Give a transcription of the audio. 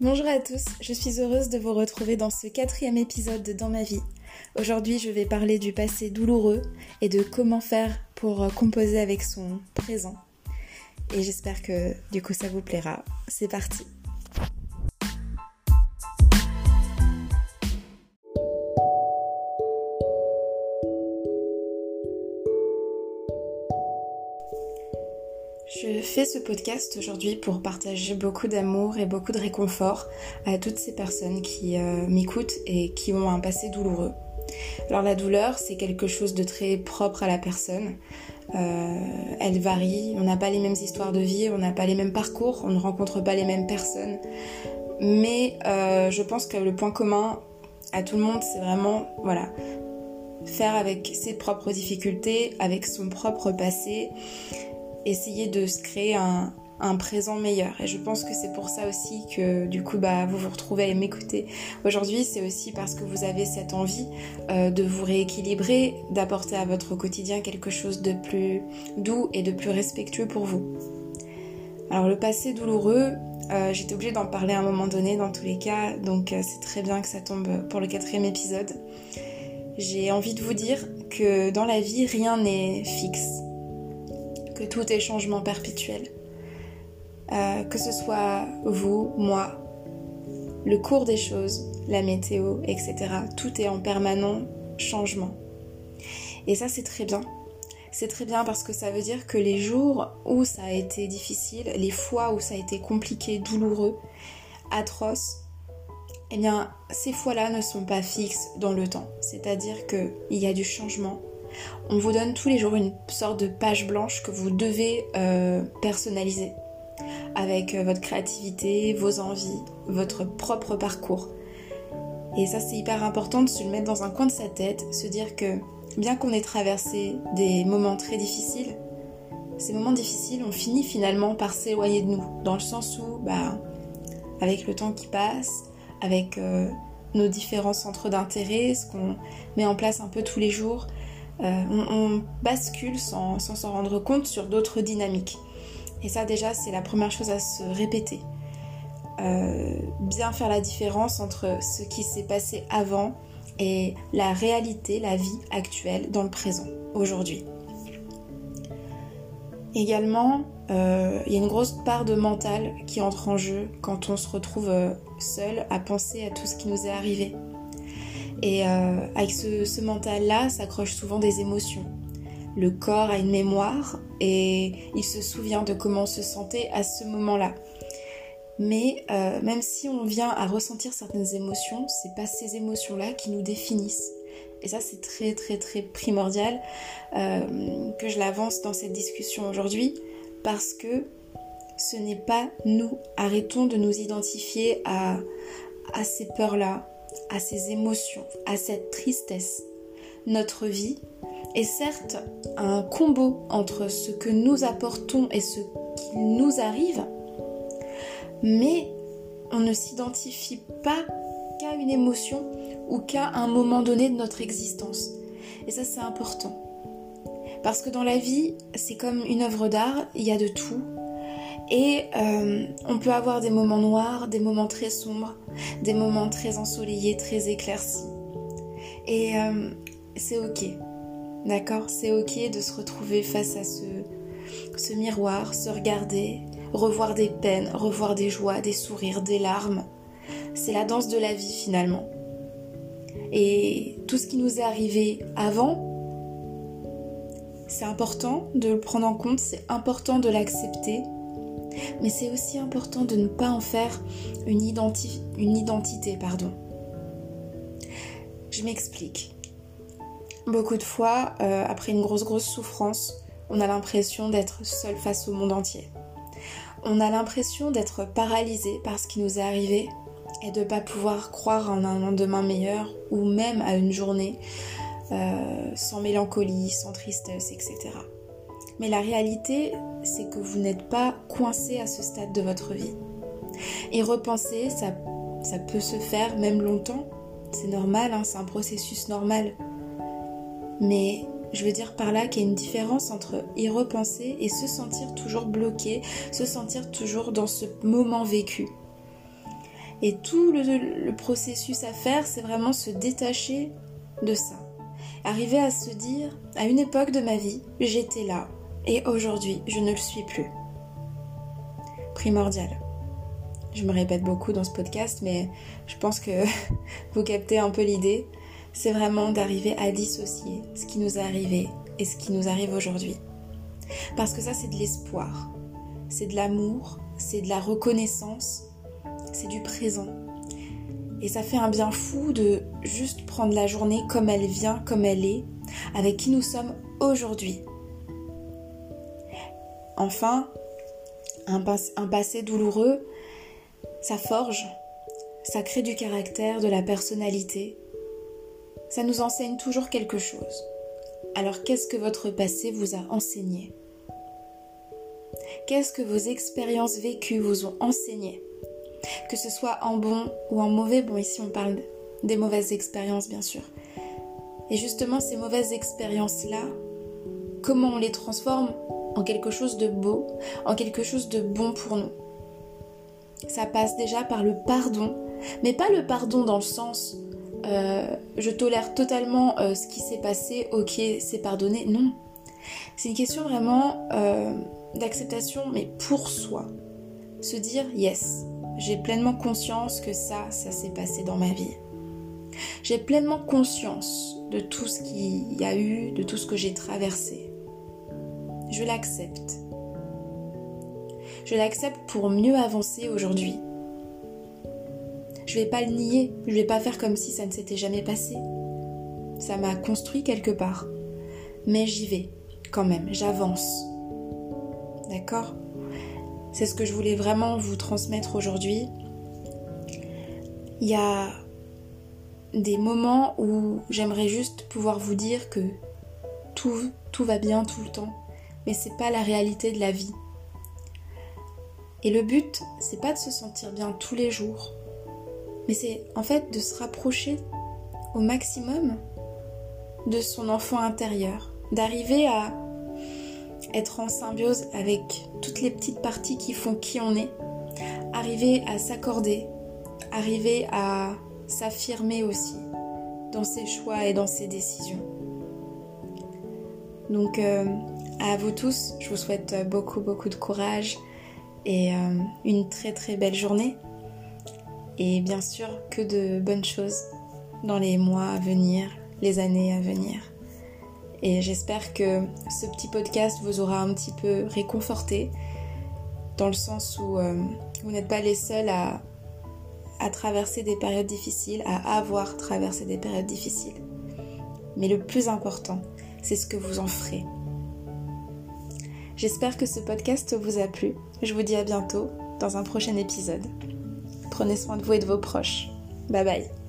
Bonjour à tous, je suis heureuse de vous retrouver dans ce quatrième épisode de Dans ma vie. Aujourd'hui, je vais parler du passé douloureux et de comment faire pour composer avec son présent. Et j'espère que du coup ça vous plaira. C'est parti. Je fais ce podcast aujourd'hui pour partager beaucoup d'amour et beaucoup de réconfort à toutes ces personnes qui euh, m'écoutent et qui ont un passé douloureux. Alors la douleur, c'est quelque chose de très propre à la personne. Euh, elle varie, on n'a pas les mêmes histoires de vie, on n'a pas les mêmes parcours, on ne rencontre pas les mêmes personnes. Mais euh, je pense que le point commun à tout le monde, c'est vraiment, voilà, faire avec ses propres difficultés, avec son propre passé essayer de se créer un, présent meilleur. Et je pense que c'est pour ça aussi que du coup bah, vous vous retrouvez à m'écouter aujourd'hui. C'est aussi parce que vous avez cette envie euh, de vous rééquilibrer, d'apporter à votre quotidien quelque chose de plus doux et de plus respectueux pour vous. Alors le passé douloureux, euh, j'étais obligée d'en parler à un moment donné dans tous les cas, donc euh, c'est très bien que ça tombe pour le quatrième épisode. J'ai envie de vous dire que dans la vie, rien n'est fixe que tout est changement perpétuel. Euh, que ce soit vous, moi, le cours des choses, la météo, etc. Tout est en permanent changement. Et ça, c'est très bien. C'est très bien parce que ça veut dire que les jours où ça a été difficile, les fois où ça a été compliqué, douloureux, atroce, eh bien, ces fois-là ne sont pas fixes dans le temps. C'est-à-dire qu'il y a du changement, on vous donne tous les jours une sorte de page blanche que vous devez euh, personnaliser avec euh, votre créativité, vos envies, votre propre parcours. Et ça c'est hyper important de se le mettre dans un coin de sa tête, se dire que bien qu'on ait traversé des moments très difficiles, ces moments difficiles, on finit finalement par s'éloigner de nous, dans le sens où, bah, avec le temps qui passe, avec euh, nos différents centres d'intérêt, ce qu'on met en place un peu tous les jours, euh, on, bascule sans s'en rendre compte sur d'autres dynamiques. Et ça déjà, c'est la première chose à se répéter. Euh, bien faire la différence entre ce qui s'est passé avant et la réalité, la vie actuelle dans le présent, aujourd'hui. Également, euh, il y a une grosse part de mental qui entre en jeu quand on se retrouve seul à penser à tout ce qui nous est arrivé. Et euh, avec ce, mental-là s'accrochent souvent des émotions. Le corps a une mémoire et il se souvient de comment on se sentait à ce moment-là. Mais euh, même si on vient à ressentir certaines émotions, c'est pas ces émotions-là qui nous définissent. Et ça, c'est très très très primordial euh, que je l'avance dans cette discussion aujourd'hui parce que ce n'est pas nous. Arrêtons de nous identifier à, à ces peurs-là, à ces émotions, à cette tristesse. Notre vie est certes un combo entre ce que nous apportons et ce qui nous arrive, mais on ne s'identifie pas qu'à une émotion ou qu'à un moment donné de notre existence. Et ça c'est important. Parce que dans la vie, c'est comme une œuvre d'art, il y a de tout, et euh, on peut avoir des moments noirs, des moments très sombres, des moments très ensoleillés, très éclaircis. Et euh, c'est ok, d'accord? C'est ok de se retrouver face à ce, ce miroir, se regarder, revoir des peines, revoir des joies, des sourires, des larmes. C'est la danse de la vie finalement. Et tout ce qui nous est arrivé avant, c'est important de le prendre en compte, c'est important de l'accepter mais c'est aussi important de ne pas en faire une, identité. Pardon. Je m'explique. Beaucoup de fois, euh, après une grosse grosse souffrance, on a l'impression d'être seul face au monde entier. On a l'impression d'être paralysé par ce qui nous est arrivé et de ne pas pouvoir croire en un lendemain meilleur ou même à une journée euh, sans mélancolie, sans tristesse, etc. Mais la réalité, c'est que vous n'êtes pas coincé à ce stade de votre vie. Et repenser, ça, ça peut se faire même longtemps. C'est normal, hein, c'est un processus normal. Mais je veux dire par là qu'il y a une différence entre y repenser et se sentir toujours bloqué, se sentir toujours dans ce moment vécu. Et tout le, processus à faire, c'est vraiment se détacher de ça. Arriver à se dire, à une époque de ma vie, j'étais là, et aujourd'hui, je ne le suis plus. Primordial. Je me répète beaucoup dans ce podcast, mais je pense que vous captez un peu l'idée. C'est vraiment d'arriver à dissocier ce qui nous est arrivé et ce qui nous arrive aujourd'hui. Parce que ça, c'est de l'espoir, c'est de l'amour, c'est de la reconnaissance, c'est du présent. Et ça fait un bien fou de juste prendre la journée comme elle vient, comme elle est, avec qui nous sommes aujourd'hui. Enfin, un, passé douloureux, ça forge, ça crée du caractère, de la personnalité. Ça nous enseigne toujours quelque chose. Alors qu'est-ce que votre passé vous a enseigné? Qu'est-ce que vos expériences vécues vous ont enseigné? Que ce soit en bon ou en mauvais, bon ici on parle des mauvaises expériences bien sûr. Et justement ces mauvaises expériences-là, comment on les transforme? En quelque chose de beau, en quelque chose de bon pour nous. Ça passe déjà par le pardon, mais pas le pardon dans le sens euh, je tolère totalement euh, ce qui s'est passé, ok, c'est pardonné. Non. C'est une question vraiment euh, d'acceptation, mais pour soi. Se dire, yes, j'ai pleinement conscience que ça, ça s'est passé dans ma vie. J'ai pleinement conscience de tout ce qu'il y a eu, de tout ce que j'ai traversé je l'accepte. Je l'accepte pour mieux avancer aujourd'hui. Je vais pas le nier, je vais pas faire comme si ça ne s'était jamais passé. Ça m'a construit quelque part. Mais j'y vais quand même, j'avance. D'accord? C'est ce que je voulais vraiment vous transmettre aujourd'hui. Il y a des moments où j'aimerais juste pouvoir vous dire que tout va bien tout le temps mais c'est pas la réalité de la vie. Et le but, c'est pas de se sentir bien tous les jours, mais c'est en fait de se rapprocher au maximum de son enfant intérieur, d'arriver à être en symbiose avec toutes les petites parties qui font qui on est, arriver à s'accorder, arriver à s'affirmer aussi dans ses choix et dans ses décisions. Donc euh, à vous tous, je vous souhaite beaucoup beaucoup de courage et euh, une très très belle journée. Et bien sûr que de bonnes choses dans les mois à venir, les années à venir. Et j'espère que ce petit podcast vous aura un petit peu réconforté, dans le sens où euh, vous n'êtes pas les seuls à traverser des périodes difficiles, à avoir traversé des périodes difficiles. Mais le plus important, c'est ce que vous en ferez J'espère que ce podcast vous a plu. Je vous dis à bientôt dans un prochain épisode. Prenez soin de vous et de vos proches. Bye bye.